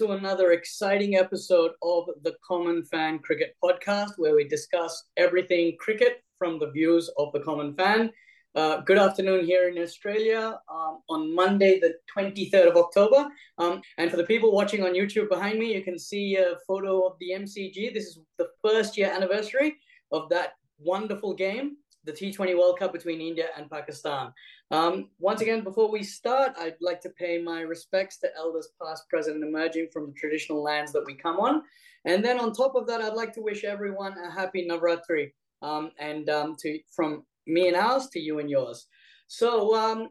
to another exciting episode of the Common Fan Cricket Podcast, where we discuss everything cricket from the views of the common fan. Uh, good afternoon here in Australia um, on Monday, the 23rd of October. Um, and for the people watching on YouTube behind me, you can see a photo of the MCG. This is the first year anniversary of that wonderful game the T20 World Cup between India and Pakistan. Um, once again, before we start, I'd like to pay my respects to elders past, present, and emerging from the traditional lands that we come on. And then on top of that, I'd like to wish everyone a happy Navratri um, and um, to from me and ours to you and yours. So um,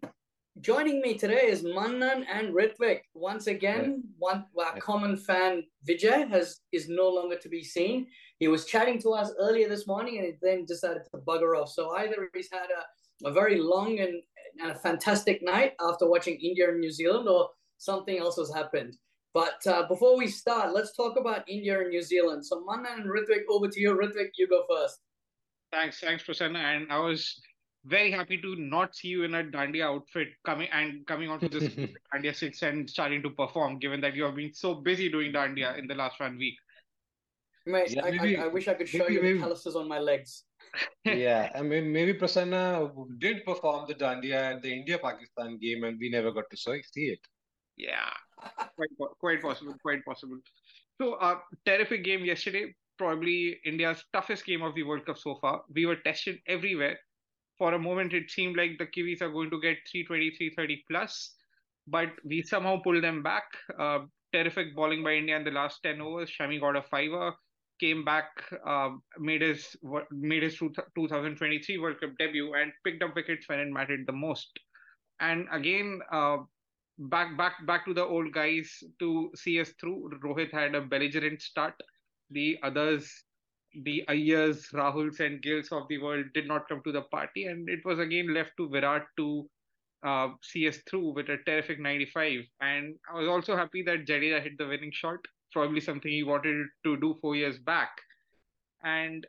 joining me today is Manan and Ritvik. Once again, one our common fan Vijay has is no longer to be seen. He was chatting to us earlier this morning and then decided to bugger off. So either he's had a, a very long and, and a fantastic night after watching India and New Zealand, or something else has happened. But uh, before we start, let's talk about India and New Zealand. So Manan and Ritvik, over to you. Ritvik, you go first. Thanks, thanks, Prasanna. And I was very happy to not see you in a Dandiya outfit coming and coming onto this Dandiya six and starting to perform, given that you have been so busy doing Dandiya in the last one week. Mate, yeah, I, maybe, I, I, wish I could show maybe, you the calluses on my legs. Yeah, I mean, maybe Prasanna did perform the Dandiya at the India-Pakistan game and we never got to see it. Yeah, quite, quite possible, quite possible. So, uh, terrific game yesterday. Probably India's toughest game of the World Cup so far. We were tested everywhere. For a moment, it seemed like the Kiwis are going to get 320, 330 plus, but we somehow pulled them back. Uh, terrific bowling by India in the last 10 overs. Shami got a fiver came back, uh, made his made his 2023 World Cup debut, and picked up wickets when it mattered the most. And again, uh, back back back to the old guys to see us through. Rohit had a belligerent start. The others, the Iyers, Rahuls, and Gills of the world did not come to the party, and it was again left to Virat to uh, see us through with a terrific 95. And I was also happy that Jadeja hit the winning shot probably something he wanted to do four years back. And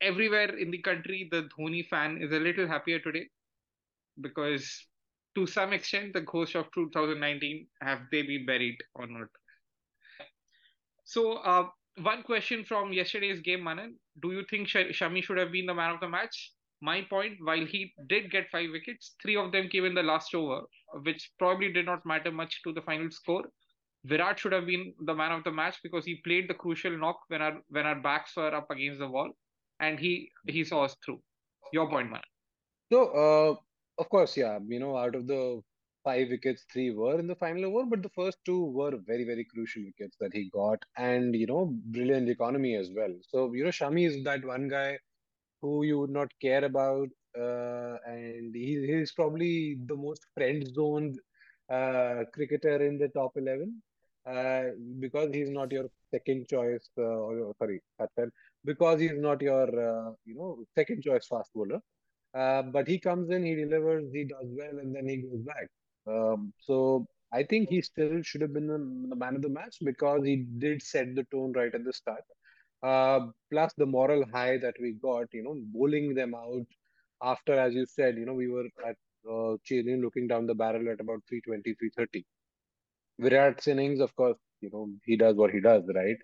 everywhere in the country, the Dhoni fan is a little happier today because, to some extent, the ghost of 2019 have they been buried or not? So, uh, one question from yesterday's game, Manan. Do you think Shami should have been the man of the match? My point, while he did get five wickets, three of them came in the last over, which probably did not matter much to the final score. Virat should have been the man of the match because he played the crucial knock when our when our backs were up against the wall, and he he saw us through. Your point, man. So, uh, of course, yeah, you know, out of the five wickets, three were in the final over, but the first two were very very crucial wickets that he got, and you know, brilliant economy as well. So, you know, Shami is that one guy who you would not care about, uh, and he he's probably the most friend zoned uh, cricketer in the top 11 uh, because he's not your second choice, uh, or sorry, because he's not your uh, you know second choice fast bowler. Uh, but he comes in, he delivers, he does well, and then he goes back. Um, so I think he still should have been the, the, man of the match because he did set the tone right at the start. Uh, plus the moral high that we got, you know, bowling them out after, as you said, you know, we were at uh, looking down the barrel at about 320, 330. Virat's innings, of course, you know, he does what he does, right?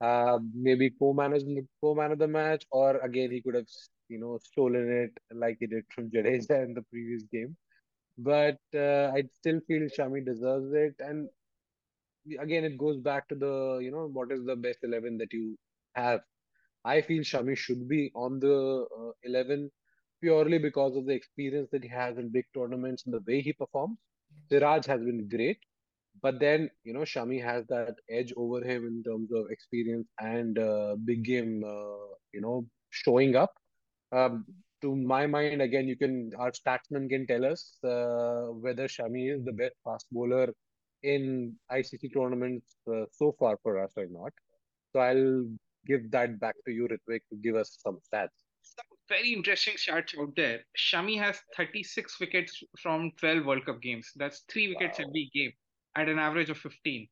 Uh, maybe co-manage co-man of the match, or again he could have, you know, stolen it like he did from Jadeja in the previous game. But uh, I still feel Shami deserves it, and again it goes back to the, you know, what is the best eleven that you have. I feel Shami should be on the uh, eleven purely because of the experience that he has in big tournaments and the way he performs. Siraj has been great, but then, you know, Shami has that edge over him in terms of experience and uh, big game, uh, you know, showing up. Um, to my mind, again, you can, our statsman can tell us uh, whether Shami is the best fast bowler in ICC tournaments uh, so far for us or not. So I'll give that back to you, Ritvik, to give us some stats. Some very interesting stats out there. Shami has 36 wickets from 12 World Cup games. That's three wickets wow. every game at an average of 15.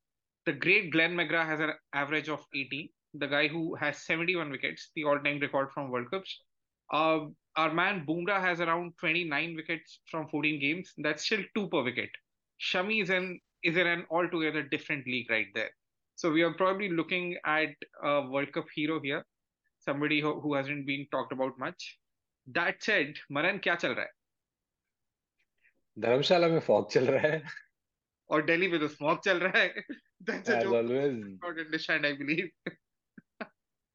The great Glenn McGrath has an average of 18. The guy who has 71 wickets, the all-time record from World Cups. Uh, our man Bumrah has around 29 wickets from 14 games. That's still two per wicket. Shami is an is in an altogether different league right there. So we are probably looking at a World Cup hero here, somebody who, who hasn't been talked about much. That said, Manan, क्या चल रहा है? धर्मशाला में fog चल रहा है or Delhi with a smog चल रहा है। That's a As joke. always. not i believe.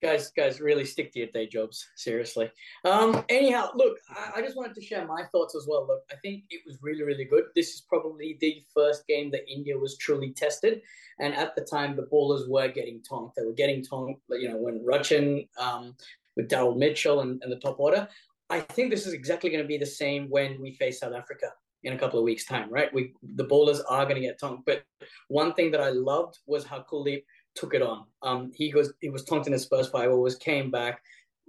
Guys guys really stick to your day jobs seriously. Um anyhow look I, I, just wanted to share my thoughts as well. Look i think it was really really good. This is probably the first game that india was truly tested and at the time the ballers were getting tonked. They were getting tonked you know when Rachin um, with daryl mitchell and, and the top order. I think this is exactly going to be the same when we face south africa in a couple of weeks time right we the ballers are going to get tonked but one thing that i loved was how Kuldeep took it on. Um, he goes, he was tonked in his first five overs, came back,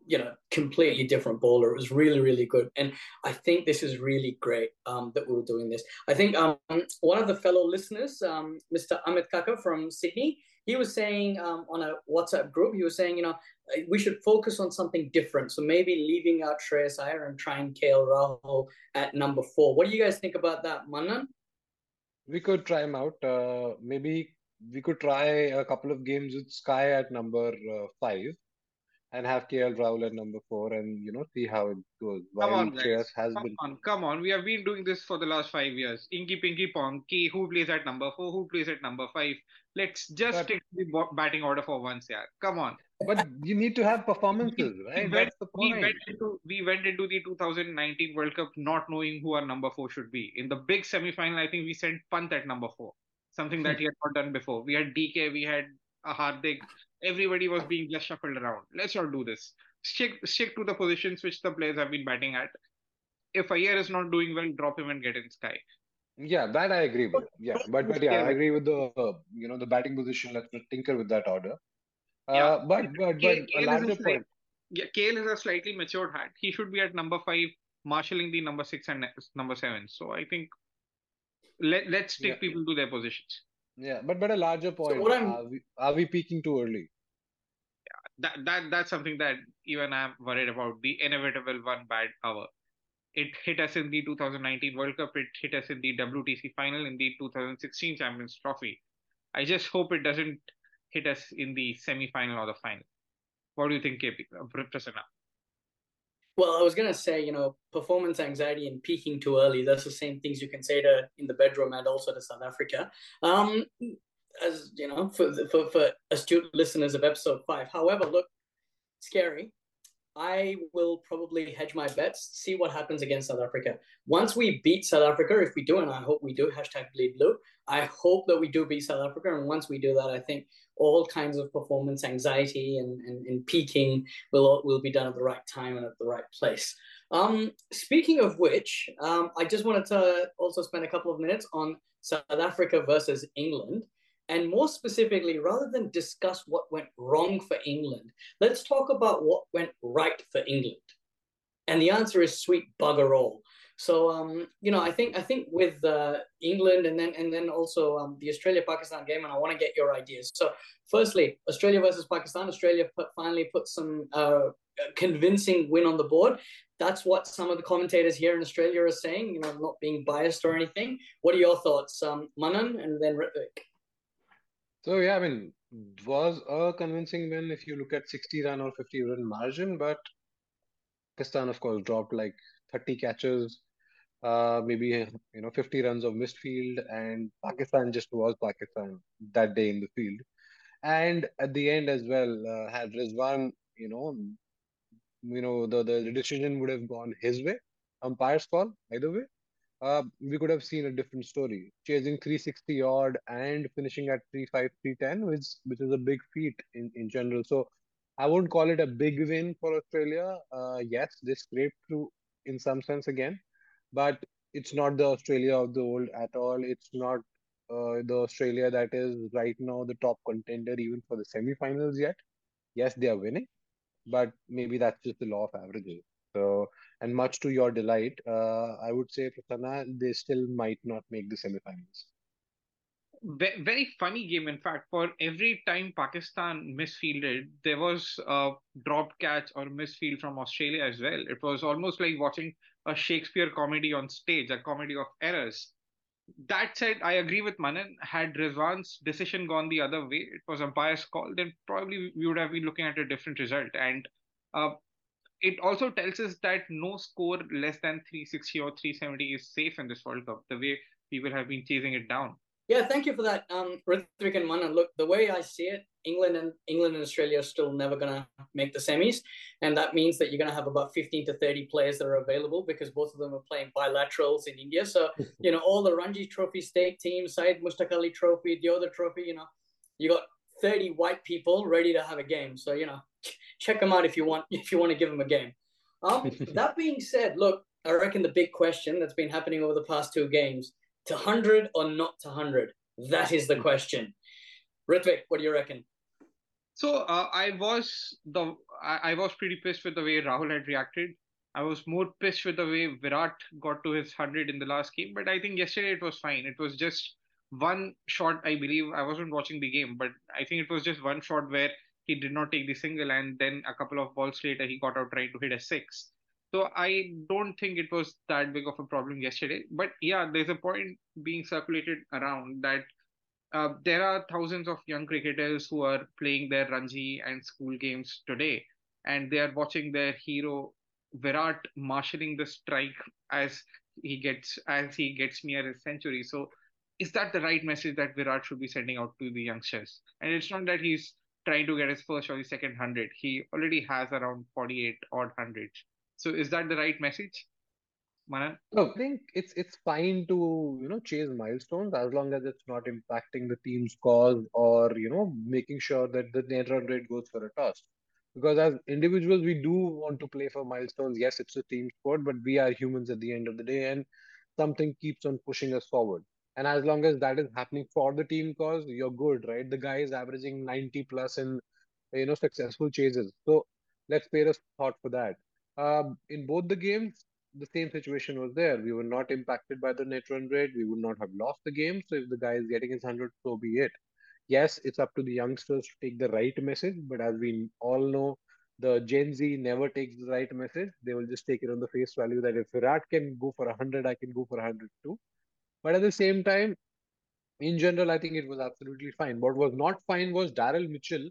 you know, completely different bowler. It was really, really good. And I think this is really great um, that we were doing this. I think um, one of the fellow listeners, um, Mr. Amit Kaka from Sydney, he was saying um, on a WhatsApp group, he was saying, you know, we should focus on something different. So maybe leaving out Shreyas Iyer and trying KL Rahul at number four. What do you guys think about that, Manan? We could try him out. Uh, maybe we could try a couple of games with Sky at number uh, five and have KL Rahul at number four and you know see how it goes. While come on, has come been on, come on. We have been doing this for the last five years. Inky Pinky Ponky, who plays at number four, who plays at number five. Let's just but, stick to the batting order for once, yeah. Come on. But you need to have performances, right? We went, That's the point. We went, into, we went into the 2019 World Cup not knowing who our number four should be. In the big semi-final, I think we sent Pant at number four something that he had not done before. We had DK, we had a Hardik. Everybody was being just shuffled around. Let's not do this. Stick stick to the positions which the players have been batting at. If Iyer is not doing well, drop him and get in Sky. Yeah, that I agree with. Yeah, but but yeah, I agree with the uh, you know the batting position. Let's tinker with that order. Uh, yeah, but but but a larger a point. Yeah, KL is a slightly matured hat. He should be at number five, marshalling the number six and number seven. So I think let let's take yeah. people to their positions. Yeah, but but a larger point. So are, we, are we peaking too early? Yeah, that that that's something that even I'm worried about. The inevitable one bad hour. It hit us in the 2019 World Cup. It hit us in the WTC final, in the 2016 Champions Trophy. I just hope it doesn't hit us in the semi-final or the final. What do you think, KP, uh, Prasanna? Well, I was gonna say, you know, performance anxiety and peaking too early. That's the same things you can say to in the bedroom and also to South Africa. Um, as you know, for for for astute listeners of episode five. However, look, scary. I will probably hedge my bets, see what happens against South Africa. Once we beat South Africa, if we do, and I hope we do, hashtag bleed blue, I hope that we do beat South Africa. And once we do that, I think all kinds of performance anxiety and, and, and peaking will, will be done at the right time and at the right place. Um, speaking of which, um, I just wanted to also spend a couple of minutes on South Africa versus England. And more specifically, rather than discuss what went wrong for England, let's talk about what went right for England. And the answer is sweet bugger all. So um, you know, I think I think with uh, England and then and then also um, the Australia Pakistan game, and I want to get your ideas. So, firstly, Australia versus Pakistan. Australia put, finally put some uh, convincing win on the board. That's what some of the commentators here in Australia are saying. You know, not being biased or anything. What are your thoughts, um, Manan, and then Ritvik? So yeah, I mean, was a convincing win if you look at 60 run or 50 run margin, but Pakistan, of course, dropped like 30 catches, uh, maybe you know 50 runs of missed field, and Pakistan just was Pakistan that day in the field. And at the end as well, uh, had Rizwan, you know, you know the, the decision would have gone his way, umpire's call either way uh, we could have seen a different story. Chasing 360 odd and finishing at 3.5, 310, which, which is a big feat in, in general. So I wouldn't call it a big win for Australia. Uh, yes, they scraped through in some sense again, but it's not the Australia of the old at all. It's not uh, the Australia that is right now the top contender even for the semi-finals yet. Yes, they are winning, but maybe that's just the law of averages. So, and much to your delight, uh, I would say, Prasanna, they still might not make the semifinals. Very funny game, in fact. For every time Pakistan misfielded, there was a dropped catch or misfield from Australia as well. It was almost like watching a Shakespeare comedy on stage, a comedy of errors. that said, I agree with Manan. Had Rizwan's decision gone the other way, it was umpire's call, then probably we would have been looking at a different result. And uh, it also tells us that no score less than 360 or 370 is safe in this World Cup, the way people have been chasing it down. Yeah, thank you for that, um, Ritvik and Manan. Look, the way I see it, England and England and Australia are still never going to make the semis, and that means that you're going to have about 15 to 30 players that are available because both of them are playing bilaterals in India. So you know all the Ranji Trophy state teams, Syed Mushtaq Ali Trophy, the other trophy. You know, you got 30 white people ready to have a game. So you know, check them out if you want if you want to give them a game. Um, that being said, look, I reckon the big question that's been happening over the past two games to 100 or not to 100? That is the hmm. question. Ritvik, what do you reckon? So uh, I was the I, I, was pretty pissed with the way Rahul had reacted. I was more pissed with the way Virat got to his hundred in the last game. But I think yesterday it was fine. It was just one shot. I believe I wasn't watching the game, but I think it was just one shot where he did not take the single, and then a couple of balls later he got out trying to hit a six. So I don't think it was that big of a problem yesterday. But yeah, there's a point being circulated around that uh, there are thousands of young cricketers who are playing their Ranji and school games today, and they are watching their hero Virat marshalling the strike as he gets as he gets near his century. So is that the right message that Virat should be sending out to the youngsters? And it's not that he's trying to get his first or his second hundred. He already has around 48 odd hundreds. So is that the right message? Manan? No, I think it's it's fine to you know chase milestones as long as it's not impacting the team's cause or you know making sure that the net run rate goes for a toss. Because as individuals, we do want to play for milestones. Yes, it's a team sport, but we are humans at the end of the day, and something keeps on pushing us forward. And as long as that is happening for the team cause, you're good, right? The guy is averaging 90 plus in you know successful chases. So let's pay a thought for that. Um, in both the games, the same situation was there. We were not impacted by the net run rate. We would not have lost the game. So if the guy is getting his 100, so be it. Yes, it's up to the youngsters to take the right message. But as we all know, the Gen Z never takes the right message. They will just take it on the face value that if Virat can go for 100, I can go for 100 too. But at the same time, in general, I think it was absolutely fine. What was not fine was Daryl Mitchell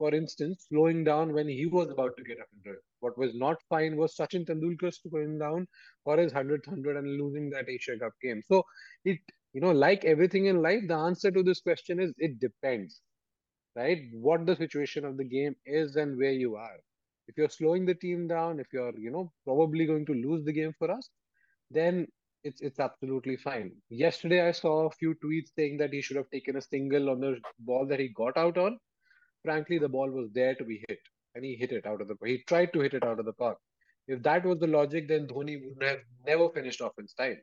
for instance, slowing down when he was about to get a 100. What was not fine was Sachin Tendulkar slowing down for his 100th 100 and losing that Asia Cup game. So it, you know, like everything in life, the answer to this question is it depends, right? What the situation of the game is and where you are. If you're slowing the team down, if you're, you know, probably going to lose the game for us, then it's it's absolutely fine. Yesterday, I saw a few tweets saying that he should have taken a single on the ball that he got out on frankly, the ball was there to be hit, and he hit it out of the. He tried to hit it out of the park. If that was the logic, then Dhoni would have never finished off in style.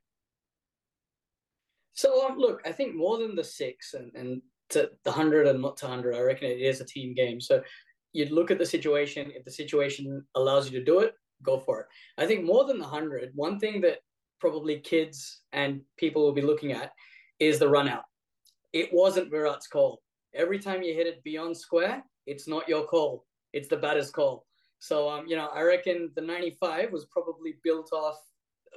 So um, look, I think more than the six and and to the hundred and not to hundred, I reckon it is a team game. So you'd look at the situation. If the situation allows you to do it, go for it. I think more than the hundred, one thing that probably kids and people will be looking at is the run out. It wasn't Virat's call every time you hit it beyond square, it's not your call. It's the batter's call. So, um, you know, I reckon the 95 was probably built off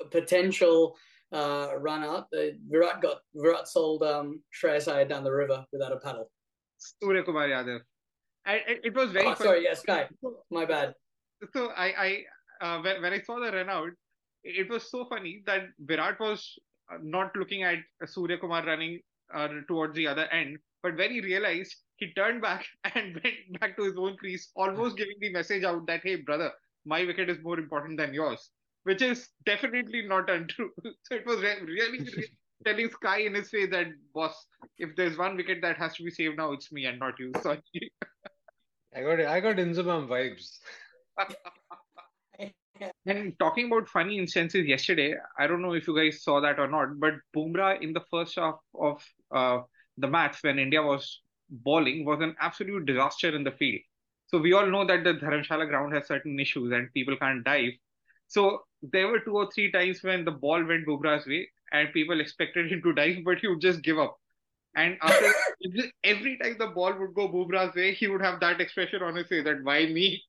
a potential uh, run out. The Virat got Virat sold um, Shreyas Iyer down the river without a paddle. Surya Kumar Yadav. I, it was very. Oh, sorry, yes, Sky. My bad. So I, I uh, when, when I saw the run out, it was so funny that Virat was not looking at Surya Kumar running uh, towards the other end, but when he realized, he turned back and went back to his own crease, almost giving the message out that, hey, brother, my wicket is more important than yours, which is definitely not untrue. so it was re- really, really telling Sky in his face that, boss, if there's one wicket that has to be saved now, it's me and not you. Sorry. I got I got Inzamam vibes. And talking about funny instances yesterday, I don't know if you guys saw that or not, but Bumrah in the first half of uh, the match when India was bowling was an absolute disaster in the field. So we all know that the Dharamshala ground has certain issues and people can't dive. So there were two or three times when the ball went Bumrah's way and people expected him to dive, but he would just give up. And after every time the ball would go Bumrah's way, he would have that expression on his face that why me?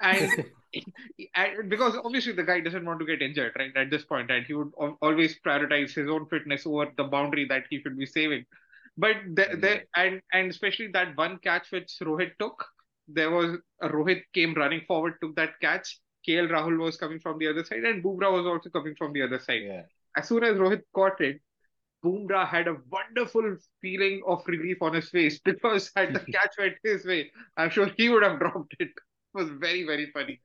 And, and because obviously the guy doesn't want to get injured, right? At this point, and he would always prioritize his own fitness over the boundary that he should be saving. But the, mm-hmm. the and and especially that one catch which Rohit took, there was Rohit came running forward, took that catch. KL Rahul was coming from the other side, and Bumrah was also coming from the other side. Yeah. As soon as Rohit caught it, Bumrah had a wonderful feeling of relief on his face because had the catch went his way, I'm sure he would have dropped it. It was very, very funny.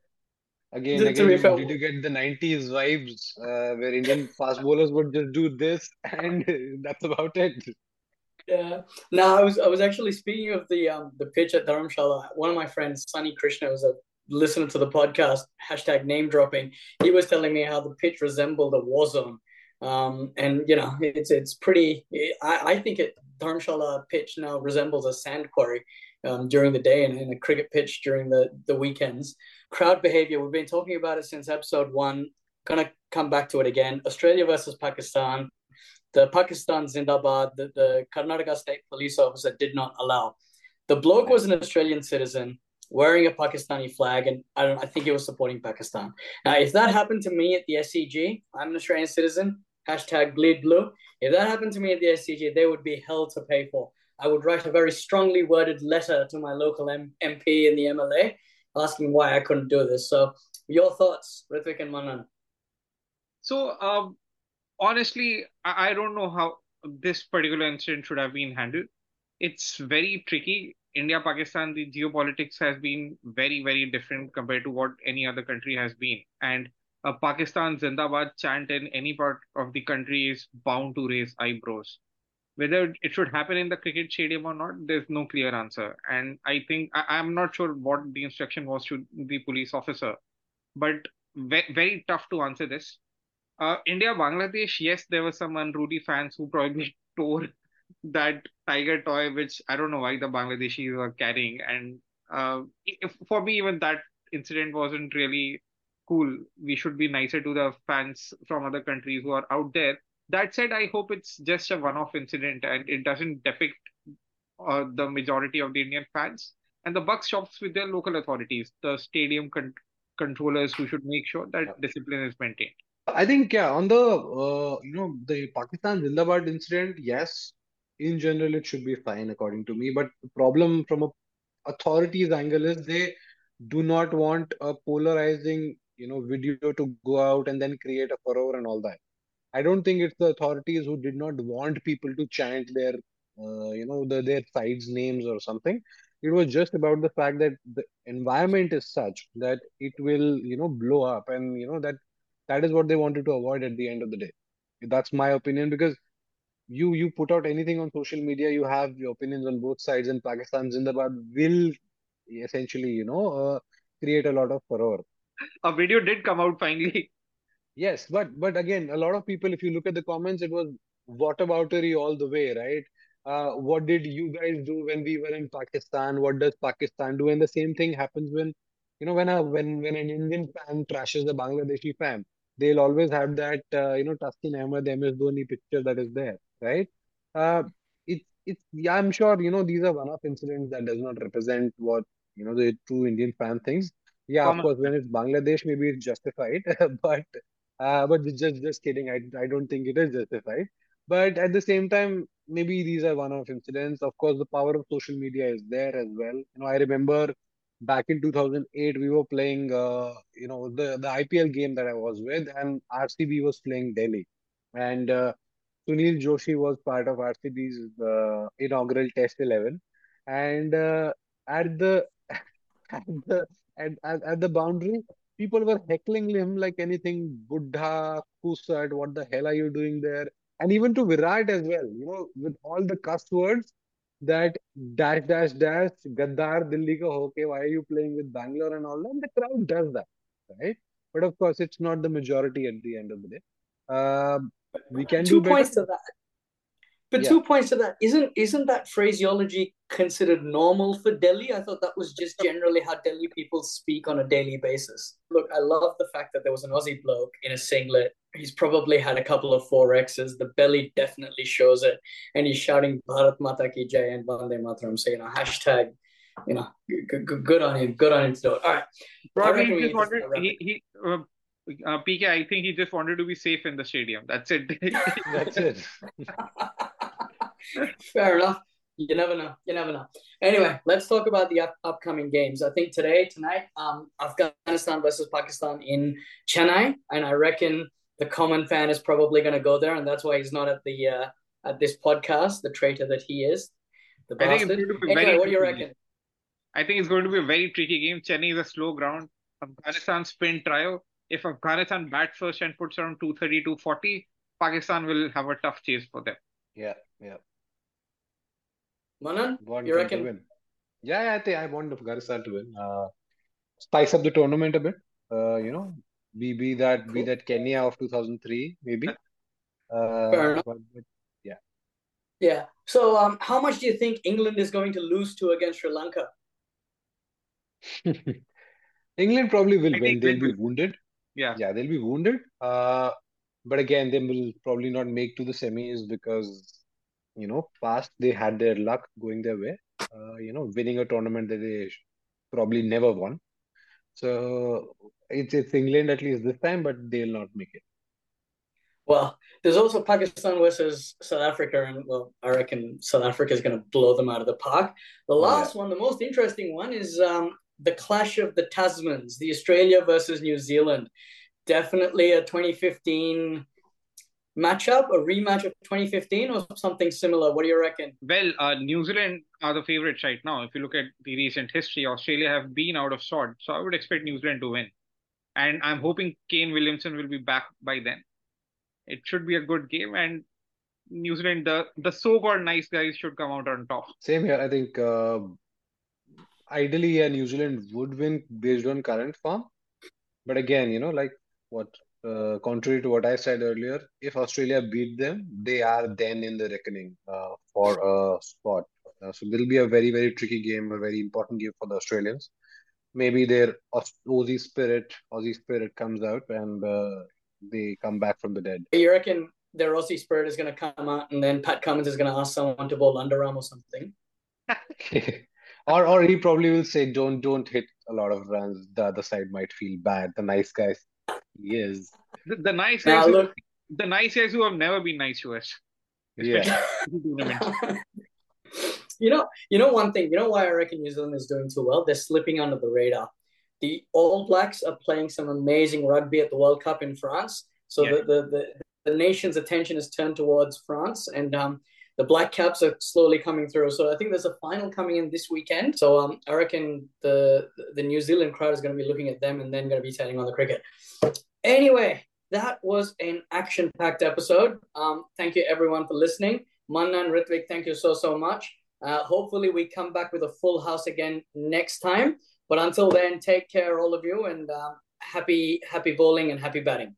Again, again, did you get the 90s vibes uh, where Indian fast bowlers would just do this and that's about it? Yeah. Now I was I was actually speaking of the um the pitch at Dharamshala. One of my friends, Sunny Krishna, was a listener to the podcast. Hashtag name dropping. He was telling me how the pitch resembled a war zone. Um, and you know it's it's pretty. I, I think it Dharamshala pitch now resembles a sand quarry um, during the day and, and a cricket pitch during the the weekends. Crowd behavior. We've been talking about it since episode one. Gonna come back to it again. Australia versus Pakistan the Pakistan Zindabad, the, the Karnataka state police officer did not allow. The bloke was an Australian citizen wearing a Pakistani flag, and I don't. I think he was supporting Pakistan. Now, if that happened to me at the SCG, I'm an Australian citizen. Hashtag bleed blue. If that happened to me at the SCG, they would be hell to pay for. I would write a very strongly worded letter to my local M- MP in the MLA asking why I couldn't do this. So, your thoughts, Ritvik and Manan? So, um, honestly, I, I don't know how this particular incident should have been handled. It's very tricky. India Pakistan, the geopolitics has been very, very different compared to what any other country has been. And a Pakistan Zindabad chant in any part of the country is bound to raise eyebrows. Whether it should happen in the cricket stadium or not, there's no clear answer. And I think I, am not sure what the instruction was to the police officer, but ve- very tough to answer this. Uh, India, Bangladesh, yes, there were some unruly fans who probably tore that tiger toy, which I don't know why the Bangladeshis were carrying. And uh, if, for me, even that incident wasn't really cool. We should be nicer to the fans from other countries who are out there. That said, I hope it's just a one off incident and it doesn't depict uh, the majority of the Indian fans. And the buck stops with their local authorities, the stadium con- controllers who should make sure that discipline is maintained. I think yeah, on the uh, you know the Pakistan Zindabad incident, yes, in general it should be fine according to me. But the problem from a authorities angle is they do not want a polarizing you know video to go out and then create a furor and all that. I don't think it's the authorities who did not want people to chant their uh, you know the, their sides names or something. It was just about the fact that the environment is such that it will you know blow up and you know that that is what they wanted to avoid at the end of the day. That's my opinion because you you put out anything on social media you have your opinions on both sides and pakistan zindabad will essentially you know uh, create a lot of furor. A video did come out finally yes but but again a lot of people if you look at the comments it was whataboutery all the way right? Uh, what did you guys do when we were in pakistan? What does pakistan do? And the same thing happens when you know when a when when an indian fan trashes the bangladeshi fan they'll always have that uh, you know Taskin Ahmed MS Dhoni picture that is there, right? Uh, it's it's yeah, I'm sure you know these are one-off incidents that does not represent what you know the true Indian fan thinks. Yeah, of course, when it's Bangladesh, maybe it's justified, but uh, but just just kidding. I I don't think it is justified. But at the same time, maybe these are one-off incidents. Of course, the power of social media is there as well. You know, I remember back in 2008 we were playing uh, you know the the IPL game that I was with and RCB was playing Delhi and uh, Sunil Joshi was part of RCB's uh, inaugural test 11 and uh, at the at the at, at, at the boundary people were heckling him like anything. Buddha kusat what the hell are you doing there? And even to Virat as well you know with all the cuss words that dash dash dash Gaddar Delhi ka hoke why are you playing with Bangalore and all that? The crowd does that right? But of course it's not the majority at the end of the day. Uh, we can two do points to that but yeah. two points to that isn't isn't that phraseology considered normal for Delhi? I thought that was just generally how Delhi people speak on a daily basis. Look, I love the fact that there was an Aussie bloke in a singlet. He's probably had a couple of four X's. The belly definitely shows it, and he's shouting Bharat Mata Ki Jai and Vande Mataram. So you know, hashtag you know, good, good, good on him. Good on him to do. All right. Probably he just wanted he he. Uh, uh, PK, I think he just wanted to be safe in the stadium. That's it. That's it. Fair enough. You never know. You never know. Anyway, let's talk about the up- upcoming games. I think today, tonight, um, Afghanistan versus Pakistan in Chennai, and I reckon the common fan is probably going to go there, and that's why he's not at the uh, at this podcast, the traitor that he is. The bastard. Anyway, very what do you reckon? I think it's going to be a very tricky game. Chennai is a slow ground. Afghanistan spin trial. If Afghanistan bats first and puts around 230, 240, Pakistan will have a tough chase for them. Yeah, yeah. Manan, you reckon? Win. Yeah, I think I want Afghanistan to win. Uh, spice up the tournament a bit. Uh, you know, be be that cool. be that Kenya of 2003 maybe. Uh, Fair enough. But, but, yeah. Yeah. So, um, how much do you think England is going to lose to against Sri Lanka? England probably will win. They'll be wounded. Yeah. Yeah, they'll be wounded. Uh, but again, they will probably not make to the semis because you know, past they had their luck going their way. Uh, you know, winning a tournament that they probably never won. So it's it's England at least this time, but they'll not make it. Well, there's also Pakistan versus South Africa, and well, I reckon South Africa is going to blow them out of the park. The last yeah. one, the most interesting one, is um, the clash of the Tasmans, the Australia versus New Zealand. Definitely a 2015 matchup, a rematch of 2015, or something similar? What do you reckon? Well, uh, New Zealand are the favorites right now. If you look at the recent history, Australia have been out of sort. so I would expect New Zealand to win. And I'm hoping Kane Williamson will be back by then. It should be a good game, and New Zealand, the the so-called nice guys, should come out on top. Same here. I think uh, ideally, yeah, New Zealand would win based on current form, but again, you know, like what uh, contrary to what I said earlier, if Australia beat them, they are then in the reckoning uh, for a spot. Uh, so it'll be a very, very tricky game, a very important game for the Australians. Maybe their Aussie spirit, Aussie spirit comes out and uh, they come back from the dead. You reckon their Aussie spirit is going to come out and then Pat Cummins is going to ask someone to bowl underarm or something? or, or he probably will say, "Don't, don't hit a lot of runs. The other side might feel bad. The nice guys he is. The, the nice guys. Who, look, the nice guys who have never been nice to us. Yeah. you know, you know one thing. You know why I reckon New Zealand is doing too well? They're slipping under the radar. The All Blacks are playing some amazing rugby at the World Cup in France. So yeah. the, the, the the nation's attention is turned towards France, and um, the Black Caps are slowly coming through. So I think there's a final coming in this weekend. So um, I reckon the the New Zealand crowd is going to be looking at them and then going to be turning on the cricket. Anyway, that was an action-packed episode. Um, thank you everyone for listening. Manan and Ritvik, thank you so so much. Uh, hopefully we come back with a full house again next time. But until then, take care, all of you, and uh, happy happy bowling and happy batting.